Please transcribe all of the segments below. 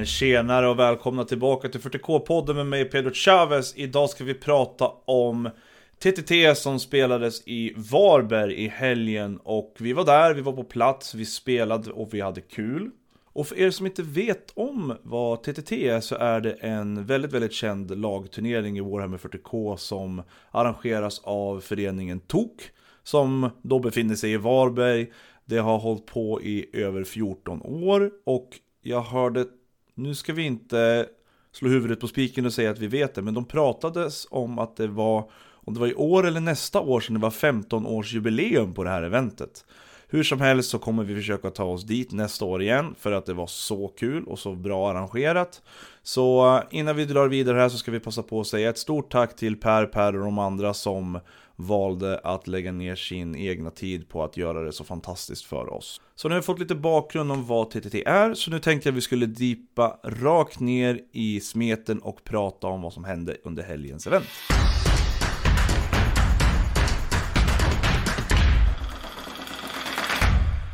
Men tjenare och välkomna tillbaka till 40K-podden med mig Pedro Chavez. Idag ska vi prata om TTT som spelades i Varberg i helgen och vi var där, vi var på plats, vi spelade och vi hade kul. Och för er som inte vet om vad TTT är så är det en väldigt, väldigt känd lagturnering i Warhammer 40K som arrangeras av föreningen TOK som då befinner sig i Varberg. Det har hållit på i över 14 år och jag hörde, nu ska vi inte slå huvudet på spiken och säga att vi vet det, men de pratades om att det var, om det var i år eller nästa år sedan det var 15 års jubileum på det här eventet. Hur som helst så kommer vi försöka ta oss dit nästa år igen för att det var så kul och så bra arrangerat. Så eh, innan vi drar vidare här så ska vi passa på att säga ett stort tack till Per, Per och de andra som valde att lägga ner sin egna tid på att göra det så fantastiskt för oss. Så nu har vi fått lite bakgrund om vad TTT är, så nu tänkte jag att vi skulle dipa rakt ner i smeten och prata om vad som hände under helgens event.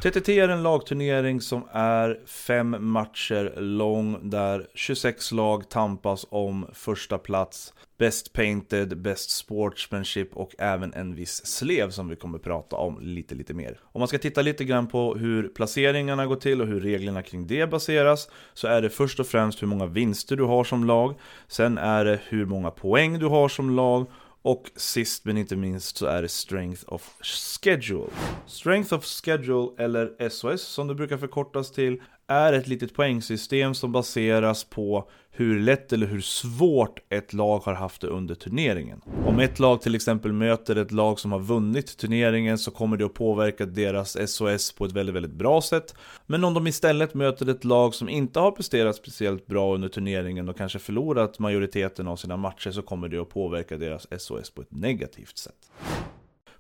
TTT är en lagturnering som är fem matcher lång där 26 lag tampas om första plats, Best Painted, Best Sportsmanship och även en viss slev som vi kommer prata om lite, lite mer. Om man ska titta lite grann på hur placeringarna går till och hur reglerna kring det baseras så är det först och främst hur många vinster du har som lag, sen är det hur många poäng du har som lag och sist men inte minst så är det Strength of Schedule. Strength of Schedule, eller SOS som det brukar förkortas till, är ett litet poängsystem som baseras på hur lätt eller hur svårt ett lag har haft det under turneringen. Om ett lag till exempel möter ett lag som har vunnit turneringen så kommer det att påverka deras SOS på ett väldigt, väldigt bra sätt. Men om de istället möter ett lag som inte har presterat speciellt bra under turneringen och kanske förlorat majoriteten av sina matcher så kommer det att påverka deras SOS på ett negativt sätt.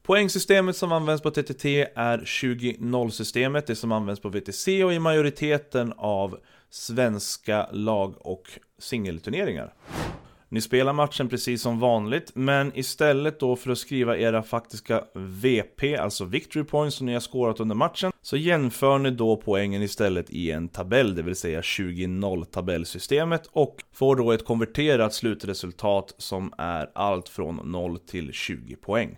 Poängsystemet som används på TTT är 20-0-systemet, det som används på VTC och i majoriteten av svenska lag och singelturneringar. Ni spelar matchen precis som vanligt, men istället då för att skriva era faktiska VP, alltså Victory Points som ni har skårat under matchen, så jämför ni då poängen istället i en tabell, det vill säga 20-0 tabellsystemet och får då ett konverterat slutresultat som är allt från 0 till 20 poäng.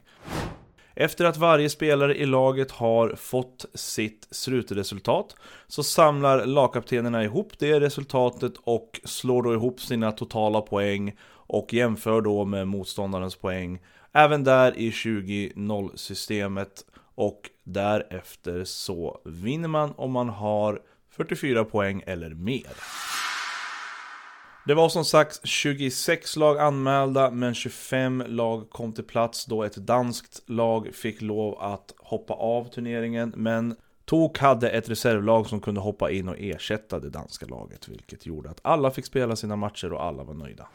Efter att varje spelare i laget har fått sitt slutresultat så samlar lagkaptenerna ihop det resultatet och slår då ihop sina totala poäng och jämför då med motståndarens poäng. Även där i 20-0 systemet och därefter så vinner man om man har 44 poäng eller mer. Det var som sagt 26 lag anmälda, men 25 lag kom till plats då ett danskt lag fick lov att hoppa av turneringen. Men Tok hade ett reservlag som kunde hoppa in och ersätta det danska laget, vilket gjorde att alla fick spela sina matcher och alla var nöjda.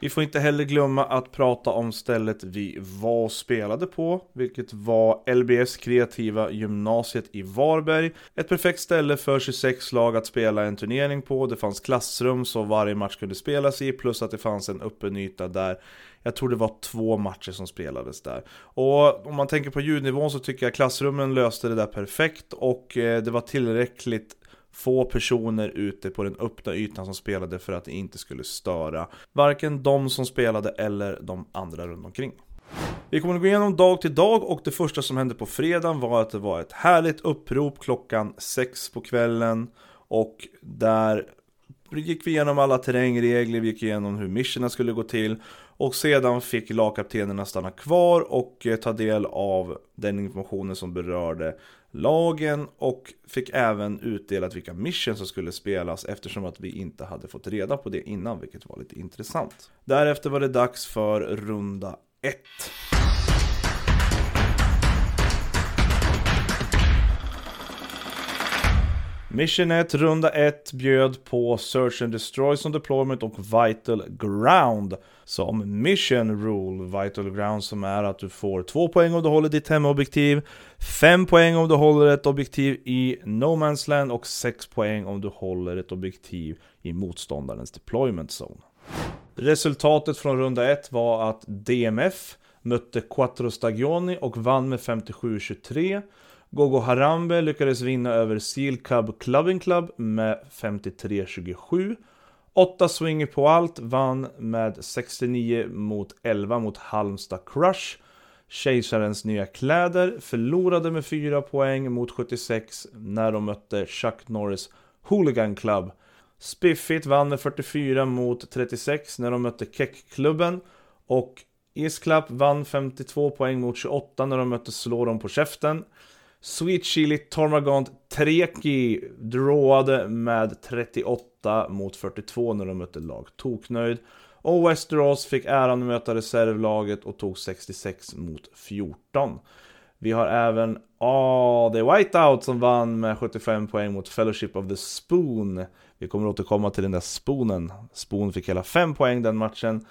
Vi får inte heller glömma att prata om stället vi var och spelade på, vilket var LBS kreativa gymnasiet i Varberg. Ett perfekt ställe för 26 lag att spela en turnering på. Det fanns klassrum så varje match kunde spelas i, plus att det fanns en öppen yta där jag tror det var två matcher som spelades där. Och om man tänker på ljudnivån så tycker jag klassrummen löste det där perfekt och eh, det var tillräckligt få personer ute på den öppna ytan som spelade för att det inte skulle störa varken de som spelade eller de andra runt omkring. Vi kommer att gå igenom dag till dag och det första som hände på fredagen var att det var ett härligt upprop klockan 6 på kvällen och där gick vi igenom alla terrängregler, vi gick igenom hur missionerna skulle gå till och sedan fick lagkaptenerna stanna kvar och eh, ta del av den informationen som berörde lagen och fick även utdelat vilka missions som skulle spelas eftersom att vi inte hade fått reda på det innan, vilket var lite intressant. Därefter var det dags för runda 1. Mission 1, runda 1 bjöd på Search and Destroy som deployment och Vital Ground som Mission Rule. Vital Ground som är att du får 2 poäng om du håller ditt hemobjektiv, 5 poäng om du håller ett objektiv i No Man's Land och 6 poäng om du håller ett objektiv i motståndarens deployment zone. Resultatet från runda 1 var att DMF mötte Quattro Stagioni och vann med 57-23 Gogo Harambe lyckades vinna över Seal Cub Clubbing Club med 53-27. 8 swinger på allt, vann med 69 mot 11 mot Halmstad Crush. Kejsarens nya kläder förlorade med 4 poäng mot 76 när de mötte Chuck Norris Hooligan Club. Spiffigt vann med 44 mot 36 när de mötte Keck-klubben och Isklapp vann 52 poäng mot 28 när de mötte Slå dem på käften. Sweet Chili Tormagant Treki drawade med 38 mot 42 när de mötte lag Toknöjd. Och Westeros fick äran att möta reservlaget och tog 66 mot 14. Vi har även oh, The Whiteout som vann med 75 poäng mot Fellowship of the Spoon. Vi kommer återkomma till den där spoonen. Spoon fick hela 5 poäng den matchen.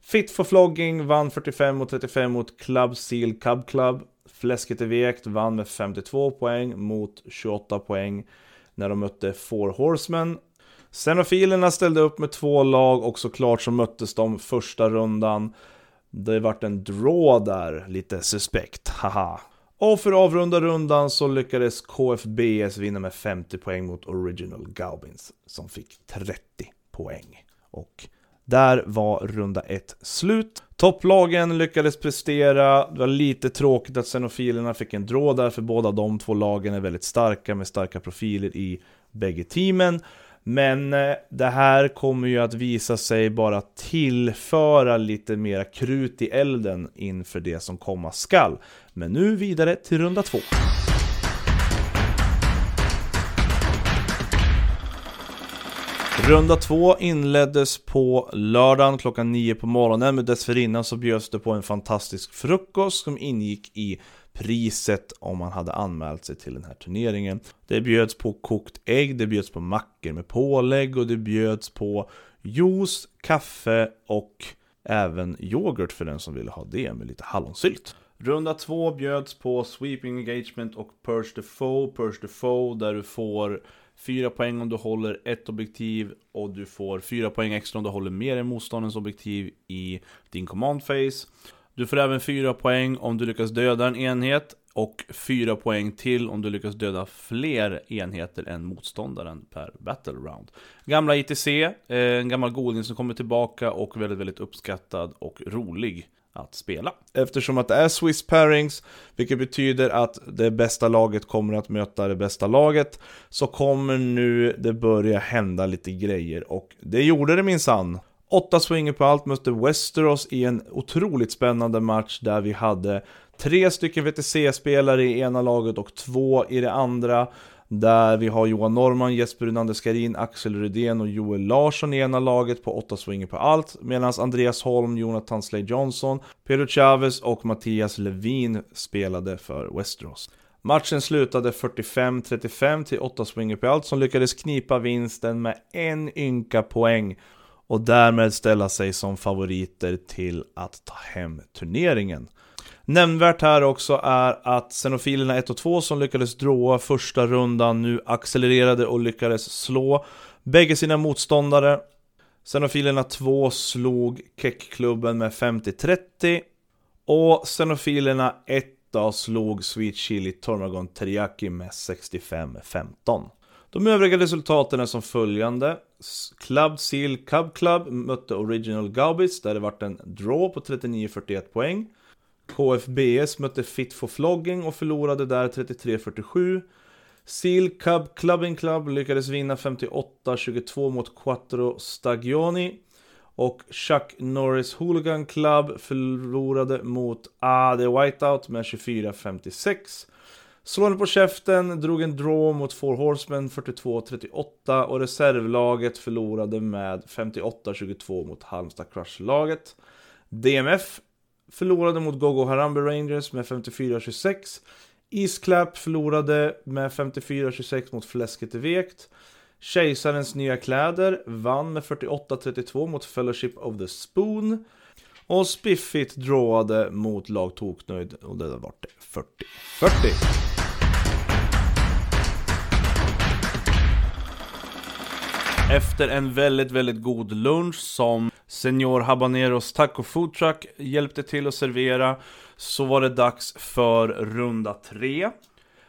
Fit for Flogging vann 45 mot 35 mot Club Seal Cub Club. Fläsket är vekt vann med 52 poäng mot 28 poäng när de mötte Four Horsemen. Xenofilerna ställde upp med två lag och såklart så möttes de första rundan. Det vart en draw där, lite suspekt, haha. Och för att avrunda rundan så lyckades KFBS vinna med 50 poäng mot Original Gaubins som fick 30 poäng. Och där var runda ett slut. Topplagen lyckades prestera, det var lite tråkigt att Xenofilerna fick en draw där för båda de två lagen är väldigt starka med starka profiler i bägge teamen. Men eh, det här kommer ju att visa sig bara tillföra lite mera krut i elden inför det som komma skall. Men nu vidare till runda två. Runda två inleddes på lördagen klockan nio på morgonen, men dessförinnan så bjöds det på en fantastisk frukost som ingick i priset om man hade anmält sig till den här turneringen. Det bjöds på kokt ägg, det bjöds på mackor med pålägg och det bjöds på juice, kaffe och även yoghurt för den som ville ha det med lite hallonsylt. Runda två bjöds på Sweeping Engagement och Purge the Foe, Purge the Foe där du får 4 poäng om du håller ett objektiv och du får 4 poäng extra om du håller mer än motståndarens objektiv i din command phase. Du får även 4 poäng om du lyckas döda en enhet och 4 poäng till om du lyckas döda fler enheter än motståndaren per battle round. Gamla ITC, eh, en gammal goding som kommer tillbaka och väldigt, väldigt uppskattad och rolig att spela. Eftersom att det är Swiss pairings, vilket betyder att det bästa laget kommer att möta det bästa laget, så kommer nu det börja hända lite grejer och det gjorde det minsann. Åtta swinger på allt mötte Westeros i en otroligt spännande match där vi hade tre stycken VTC-spelare i ena laget och två i det andra. Där vi har Johan Norman, Jesper Rynander Skarin, Axel Rydén och Joel Larsson i ena laget på åtta swinger på allt. Medan Andreas Holm, Jonathan Slay Johnson, Pedro Chavez och Mattias Levin spelade för Westeros. Matchen slutade 45-35 till 8 swinger på allt som lyckades knipa vinsten med en ynka poäng och därmed ställa sig som favoriter till att ta hem turneringen. Nämnvärt här också är att Xenofilerna 1 och 2 som lyckades dråa första rundan nu accelererade och lyckades slå bägge sina motståndare. Xenofilerna 2 slog Keck-klubben med 50-30 och Xenofilerna 1 slog Sweet Chili Tormagon Teriyaki med 65-15. De övriga resultaten är som följande. Club Seal Cub Club mötte Original Gaubis där det vart en draw på 39-41 poäng. KFBS mötte Fit for Flogging och förlorade där 33-47. Seal Cub Clubbing Club lyckades vinna 58-22 mot Quattro Stagioni. Och Chuck Norris Hooligan Club förlorade mot Ah The Whiteout med 24-56. Slående på käften drog en draw mot Four Horsemen 42-38 och reservlaget förlorade med 58-22 mot Halmstad Crush-laget. DMF förlorade mot Gogo Harambe Rangers med 54-26. Isclap förlorade med 54-26 mot Fläsket i Vekt. Kejsarens nya kläder vann med 48-32 mot Fellowship of the Spoon. Och Spiffit drawade mot lag Toknöjd och det var det 40-40. Efter en väldigt, väldigt god lunch som Senor Habaneros Taco Food Truck hjälpte till att servera så var det dags för runda tre.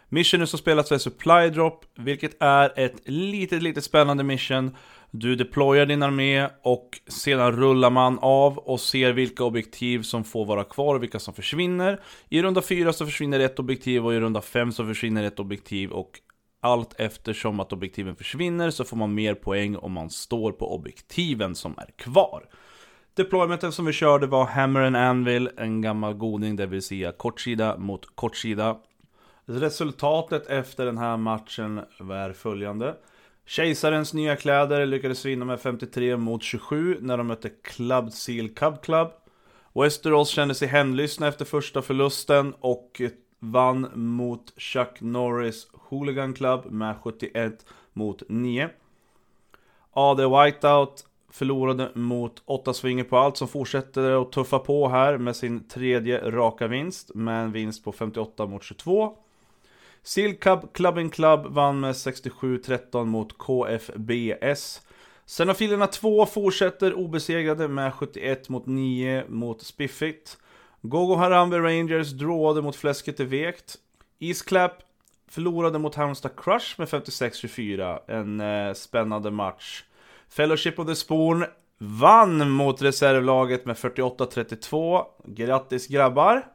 Missionen som spelas är Supply Drop, vilket är ett litet, litet spännande mission. Du deployar din armé och sedan rullar man av och ser vilka objektiv som får vara kvar och vilka som försvinner. I runda 4 så försvinner ett objektiv och i runda 5 så försvinner ett objektiv och allt eftersom att objektiven försvinner så får man mer poäng om man står på objektiven som är kvar. Deploymenten som vi körde var Hammer and Anvil, en gammal goding, det vill säga kortsida mot kortsida. Resultatet efter den här matchen är följande. Kejsarens nya kläder lyckades vinna med 53 mot 27 när de mötte Club Seal Cub Club. Westeros kände sig hämndlystna efter första förlusten och vann mot Chuck Norris Hooligan Club med 71 mot 9. AD Whiteout förlorade mot 8 swinger på allt som fortsätter att tuffa på här med sin tredje raka vinst med en vinst på 58 mot 22. Seal Cup Clubbing Club vann med 67-13 mot KFBS. Senofilerna 2 fortsätter obesegrade med 71 mot 9 mot Spiffigt. Gogo Harambe Rangers dråade mot Fläsket är vekt. Isclap förlorade mot Halmstad Crush med 56-24. En eh, spännande match. Fellowship of the Spoon vann mot reservlaget med 48-32. Grattis grabbar!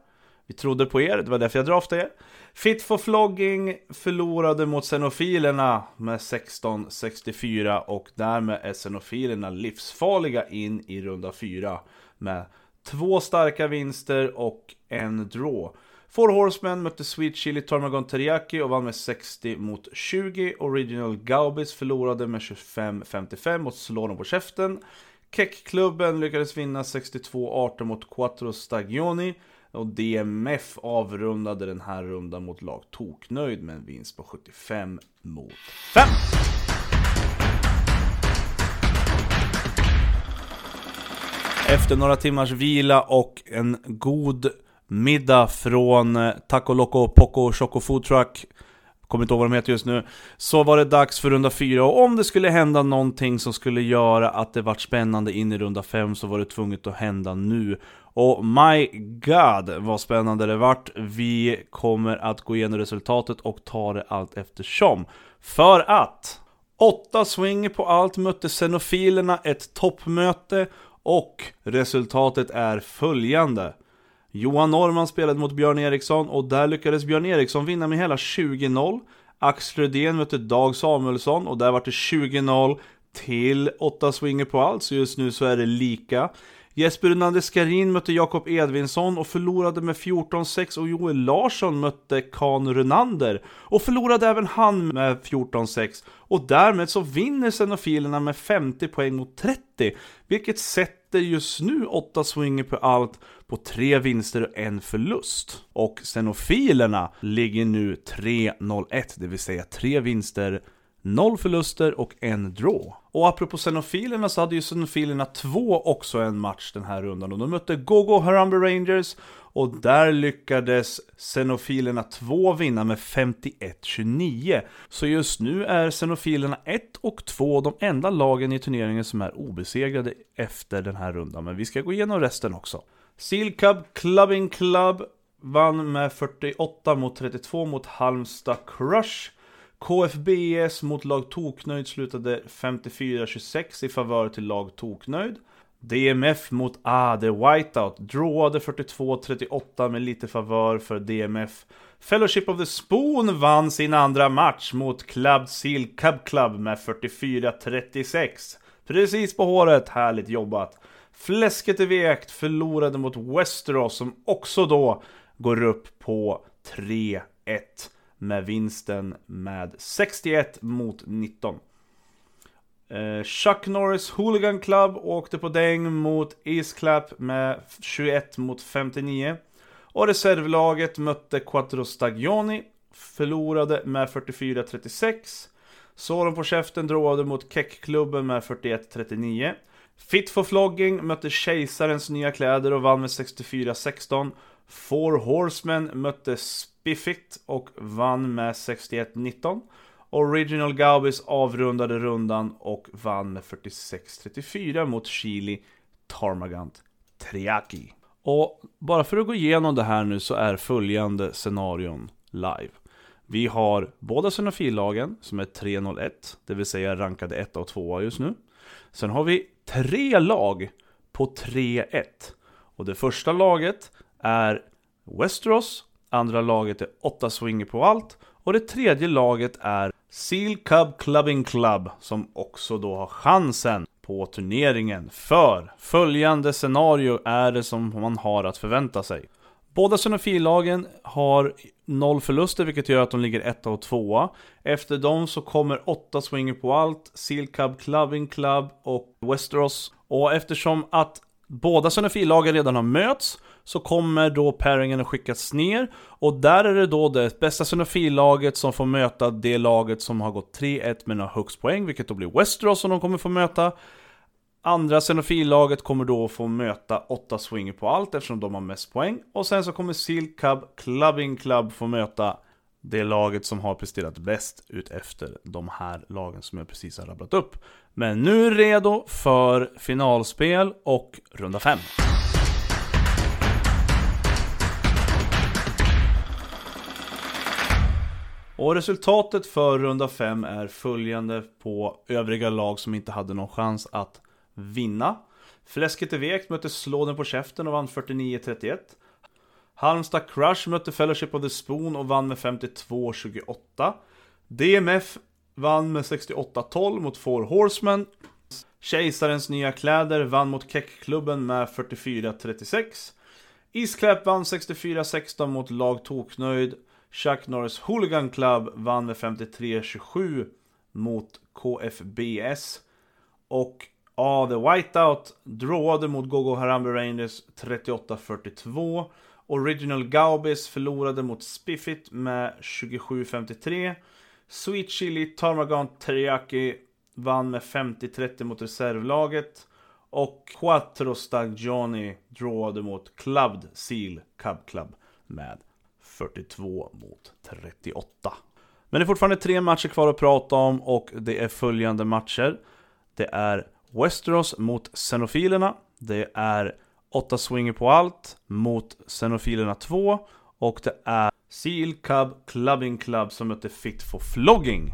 Vi trodde på er, det var därför jag draftade er. Fit for Flogging förlorade mot Xenofilerna med 16-64 och därmed är Xenofilerna livsfarliga in i runda 4 med två starka vinster och en draw. Four Horsemen mötte Sweet Chili Tormagon Teriyaki och vann med 60 mot 20. Original Gaubis förlorade med 25-55 mot Slå på käften. Keck-klubben lyckades vinna 62-18 mot Quattro Stagioni. Och DMF avrundade den här rundan mot lag Toknöjd med en vinst på 75 mot 5. Efter några timmars vila och en god middag från eh, Taco Loco Poco Choco Food Truck. Kommer inte ihåg vad de heter just nu. Så var det dags för runda 4 och om det skulle hända någonting som skulle göra att det vart spännande in i runda 5 så var det tvunget att hända nu. Och my god vad spännande det vart. Vi kommer att gå igenom resultatet och ta det allt eftersom. För att Åtta swinger på allt mötte Xenofilerna ett toppmöte och resultatet är följande Johan Norman spelade mot Björn Eriksson och där lyckades Björn Eriksson vinna med hela 20-0. Axel Rydén mötte Dag Samuelsson och där var det 20-0 till 8 swinger på allt, så just nu så är det lika. Jesper Unander Skarin mötte Jakob Edvinsson och förlorade med 14-6 och Joel Larsson mötte Kan Runander och förlorade även han med 14-6 och därmed så vinner Xenofilerna med 50 poäng mot 30 vilket sätter just nu 8 swinger på allt på 3 vinster och en förlust. Och Xenofilerna ligger nu 3-0-1, det vill säga 3 vinster Noll förluster och en draw. Och apropå Xenofilerna så hade ju Xenofilerna 2 också en match den här rundan och de mötte Gogo Harambe Rangers och där lyckades Xenofilerna 2 vinna med 51-29. Så just nu är Xenofilerna 1 och 2 de enda lagen i turneringen som är obesegrade efter den här rundan. Men vi ska gå igenom resten också. Seal Cub Clubbing Club vann med 48 mot 32 mot Halmstad Crush. KFBS mot lag Toknöjd slutade 54-26 i favör till lag Toknöjd. DMF mot AD Whiteout drawade 42-38 med lite favör för DMF. Fellowship of the Spoon vann sin andra match mot Club Seal Cub Club med 44-36. Precis på håret, härligt jobbat. Fläsket är vekt förlorade mot Westeros som också då går upp på 3-1 med vinsten med 61 mot 19. Eh, Chuck Norris Hooligan Club åkte på däng mot Isclap med 21 mot 59. Och reservlaget mötte Quattro Stagioni, förlorade med 44-36. Soron på käften dråade mot Keck-klubben med 41-39. Fit for Flogging mötte Kejsarens nya kläder och vann med 64-16. Four Horsemen mötte Spiffit och vann med 61-19. Original Gaubis avrundade rundan och vann med 46-34 mot Chili Tarmagant Triaki. Och bara för att gå igenom det här nu så är följande scenarion live. Vi har båda Synofillagen som är 3-0-1, det vill säga rankade 1 och 2 just nu. Sen har vi tre lag på 3-1. Och det första laget är Westeros, andra laget är 8 swinger på allt och det tredje laget är Seal Cub Clubbing Club som också då har chansen på turneringen. För följande scenario är det som man har att förvänta sig. Båda Sonofi-lagen har noll förluster vilket gör att de ligger etta och tvåa. Efter dem så kommer åtta swinger på allt, Seal Cub Clubbing Club och Westeros. Och eftersom att båda Sonofi-lagen redan har möts så kommer då pairingen att skickas ner och där är det då det bästa Sonofi-laget som får möta det laget som har gått 3-1 men har högst poäng, vilket då blir Westeros som de kommer få möta. Andra Xenofi-laget kommer då få möta åtta swinger på allt eftersom de har mest poäng. Och sen så kommer Seal Cub Clubbing Club få möta det laget som har presterat bäst ut efter de här lagen som jag precis har rabblat upp. Men nu redo för finalspel och runda 5. Och resultatet för runda 5 är följande på övriga lag som inte hade någon chans att vinna. Fläsket är vekt mötte Slåden på käften och vann 49-31. Halmstad Crush mötte Fellowship of the Spoon och vann med 52-28. DMF vann med 68-12 mot Four Horsemen. Kejsarens nya kläder vann mot Keckklubben med 44-36. Isklapp vann 64-16 mot Lag Toknöjd. Chuck Norris Hooligan Club vann med 53-27 mot KFBS. Och Ja, The Whiteout drawade mot Gogo Harambe Rangers 38-42. Original Gaubis förlorade mot Spiffit med 27-53. Sweet Chili Tarmagan Teriyaki vann med 50-30 mot reservlaget. Och Quattro Stagioni drawade mot Clubbed Seal Cub Club med 42 mot 38. Men det är fortfarande tre matcher kvar att prata om och det är följande matcher. Det är Westeros mot Xenofilerna. Det är 8 swinger på allt mot Xenofilerna 2. Och det är Seal Cub Clubbing Club som möter Fit for Flogging.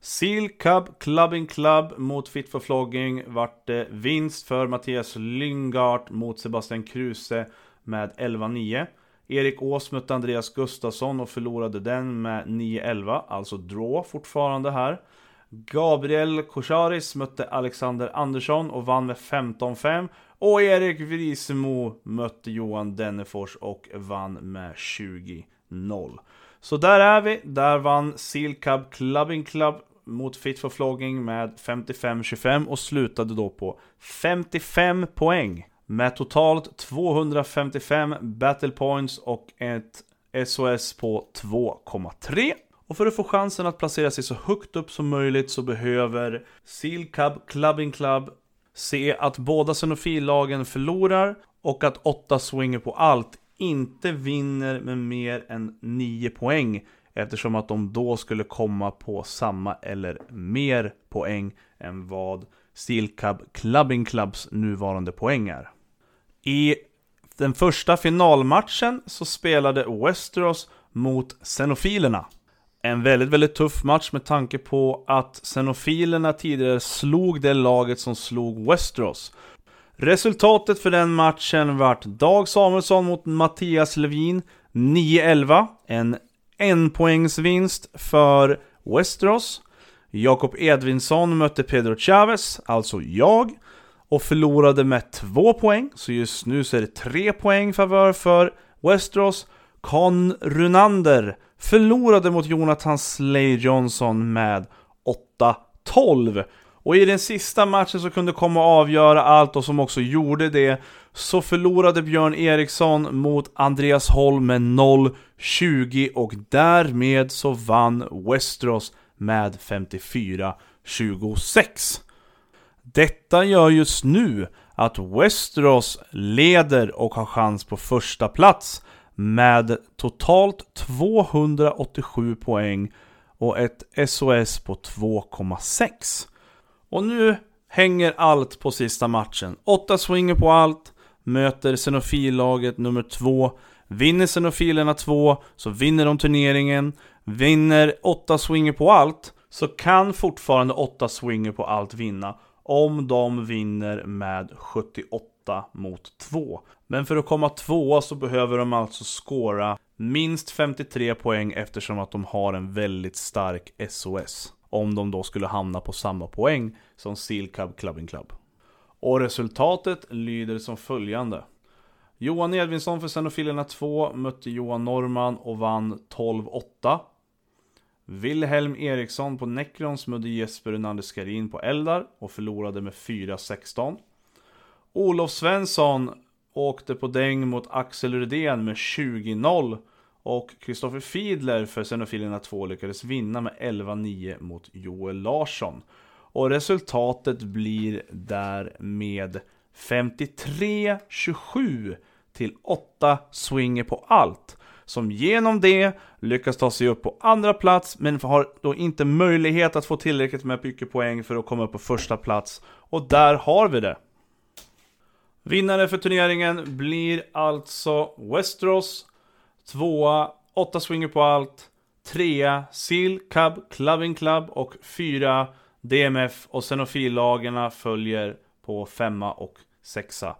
Seal Cub Clubbing Club mot Fit for Flogging vart det vinst för Mattias Lyngart mot Sebastian Kruse med 11-9. Erik Ås mötte Andreas Gustafsson och förlorade den med 9-11, alltså draw fortfarande här. Gabriel Kosharis mötte Alexander Andersson och vann med 15-5. Och Erik Vrisemo mötte Johan Dennefors och vann med 20-0. Så där är vi. Där vann Seal Cub Clubbing Club mot Fit for Flogging med 55-25 och slutade då på 55 poäng. Med totalt 255 battle points och ett SOS på 2,3. Och för att få chansen att placera sig så högt upp som möjligt så behöver Seal Cub Clubbing Club se att båda Xenofillagen förlorar och att 8 swinger på allt inte vinner med mer än 9 poäng eftersom att de då skulle komma på samma eller mer poäng än vad Steel Cub Clubbing Clubs nuvarande poänger. I den första finalmatchen så spelade Westeros mot Xenofilerna. En väldigt, väldigt tuff match med tanke på att Xenofilerna tidigare slog det laget som slog Westeros. Resultatet för den matchen vart Dag Samuelsson mot Mattias Levin 9-11. En enpoängsvinst för Westeros. Jakob Edvinsson mötte Pedro Chavez, alltså jag, och förlorade med två poäng. Så just nu så är det tre poäng favör för Westeros. Con Runander förlorade mot Jonathan Slay Johnson med 8-12. Och i den sista matchen som kunde komma och avgöra allt och som också gjorde det så förlorade Björn Eriksson mot Andreas Holm med 0-20 och därmed så vann Westeros med 54-26. Detta gör just nu att Westeros leder och har chans på första plats med totalt 287 poäng och ett SOS på 2,6. Och nu hänger allt på sista matchen. 8 swinger på allt, möter Xenofilaget nummer 2. Vinner Xenofilerna 2 så vinner de turneringen. Vinner 8 swinger på allt så kan fortfarande 8 swinger på allt vinna om de vinner med 78 mot 2. Men för att komma tvåa så behöver de alltså skåra minst 53 poäng eftersom att de har en väldigt stark SOS. Om de då skulle hamna på samma poäng som Seal Cub Clubbing Club. Och resultatet lyder som följande. Johan Edvinsson för Xenofilerna 2 mötte Johan Norman och vann 12-8. Wilhelm Eriksson på Necrons mötte Jesper Unander Skarin på Eldar och förlorade med 4-16. Olof Svensson åkte på däng mot Axel Rydén med 20-0 och Kristoffer Fiedler för Xenofilerna 2 lyckades vinna med 11-9 mot Joel Larsson. Och resultatet blir därmed 53-27 till 8 swinger på allt. Som genom det lyckas ta sig upp på andra plats men har då inte möjlighet att få tillräckligt med mycket poäng för att komma upp på första plats. Och där har vi det. Vinnare för turneringen blir alltså Westeros, tvåa, 8 swinger på allt, trea, Seal Cub Clubbing Club och fyra DMF och Xenofillagarna följer på femma och sexa.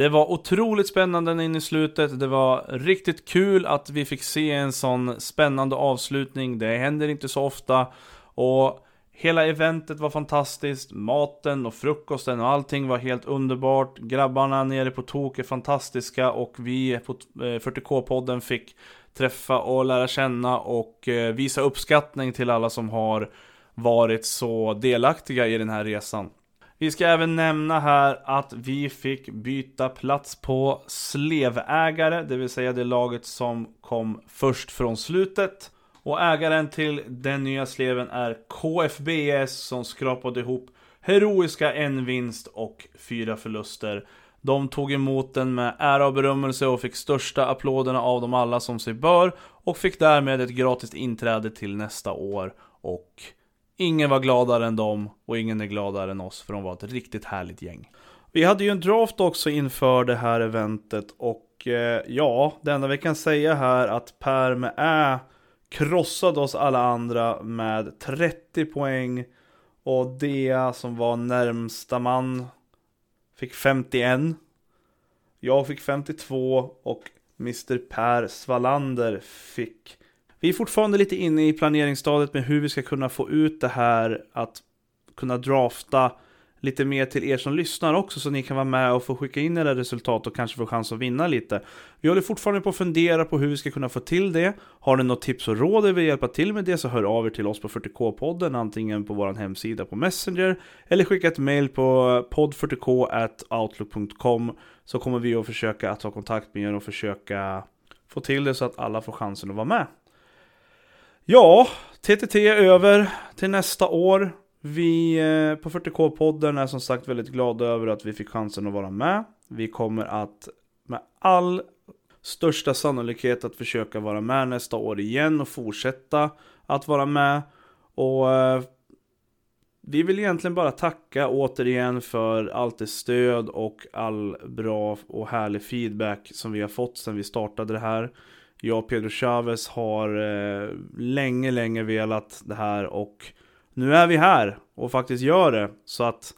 Det var otroligt spännande in i slutet. Det var riktigt kul att vi fick se en sån spännande avslutning. Det händer inte så ofta. Och hela eventet var fantastiskt. Maten och frukosten och allting var helt underbart. Grabbarna nere på Tok är fantastiska och vi på 40K-podden eh, fick träffa och lära känna och eh, visa uppskattning till alla som har varit så delaktiga i den här resan. Vi ska även nämna här att vi fick byta plats på slevägare, det vill säga det laget som kom först från slutet. Och ägaren till den nya sleven är KFBS som skrapade ihop heroiska en vinst och fyra förluster. De tog emot den med ära och berömmelse och fick största applåderna av dem alla som sig bör och fick därmed ett gratis inträde till nästa år och Ingen var gladare än dem och ingen är gladare än oss för de var ett riktigt härligt gäng. Vi hade ju en draft också inför det här eventet och eh, ja, det enda vi kan säga här att Per med Ä krossade oss alla andra med 30 poäng och Dea som var närmsta man fick 51. Jag fick 52 och Mr Per Svalander fick vi är fortfarande lite inne i planeringsstadiet med hur vi ska kunna få ut det här att kunna drafta lite mer till er som lyssnar också så ni kan vara med och få skicka in era resultat och kanske få chans att vinna lite. Vi håller fortfarande på att fundera på hur vi ska kunna få till det. Har ni något tips och råd eller vill hjälpa till med det så hör av er till oss på 40k-podden antingen på vår hemsida på Messenger eller skicka ett mail på podd40k.outlook.com så kommer vi att försöka att ta kontakt med er och försöka få till det så att alla får chansen att vara med. Ja, TTT är över till nästa år. Vi eh, på 40K-podden är som sagt väldigt glada över att vi fick chansen att vara med. Vi kommer att med all största sannolikhet att försöka vara med nästa år igen och fortsätta att vara med. Och eh, vi vill egentligen bara tacka återigen för allt det stöd och all bra och härlig feedback som vi har fått sedan vi startade det här jag och Pedro Chavez har eh, länge, länge velat det här och nu är vi här och faktiskt gör det. Så att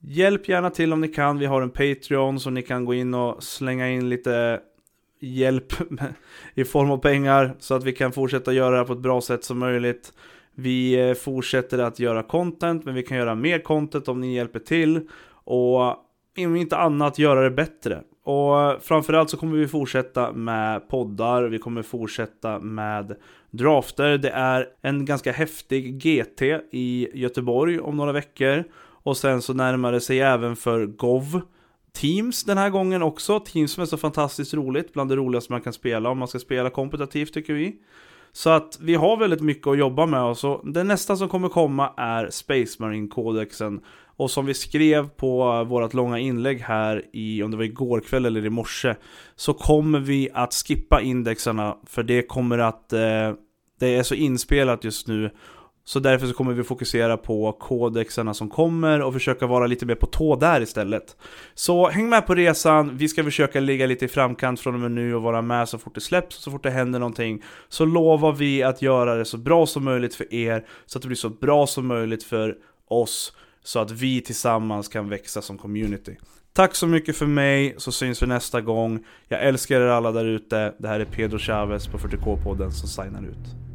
hjälp gärna till om ni kan. Vi har en Patreon så ni kan gå in och slänga in lite hjälp i form av pengar så att vi kan fortsätta göra det här på ett bra sätt som möjligt. Vi eh, fortsätter att göra content, men vi kan göra mer content om ni hjälper till. Och om inte annat göra det bättre. Och framförallt så kommer vi fortsätta med poddar, vi kommer fortsätta med drafter. Det är en ganska häftig GT i Göteborg om några veckor. Och sen så närmar det sig även för GOV Teams den här gången också. Teams som är så fantastiskt roligt, bland det roligaste man kan spela om man ska spela kompetitivt tycker vi. Så att vi har väldigt mycket att jobba med och så det nästa som kommer komma är Space Marine kodexen och som vi skrev på vårt långa inlägg här i, om det var igår kväll eller i morse, så kommer vi att skippa indexarna för det kommer att, eh, det är så inspelat just nu Så därför så kommer vi fokusera på kodexarna som kommer och försöka vara lite mer på tå där istället. Så häng med på resan, vi ska försöka ligga lite i framkant från och med nu och vara med så fort det släpps, så fort det händer någonting. Så lovar vi att göra det så bra som möjligt för er, så att det blir så bra som möjligt för oss, så att vi tillsammans kan växa som community. Tack så mycket för mig, så syns vi nästa gång. Jag älskar er alla där ute. Det här är Pedro Chavez på 40K-podden som signar ut.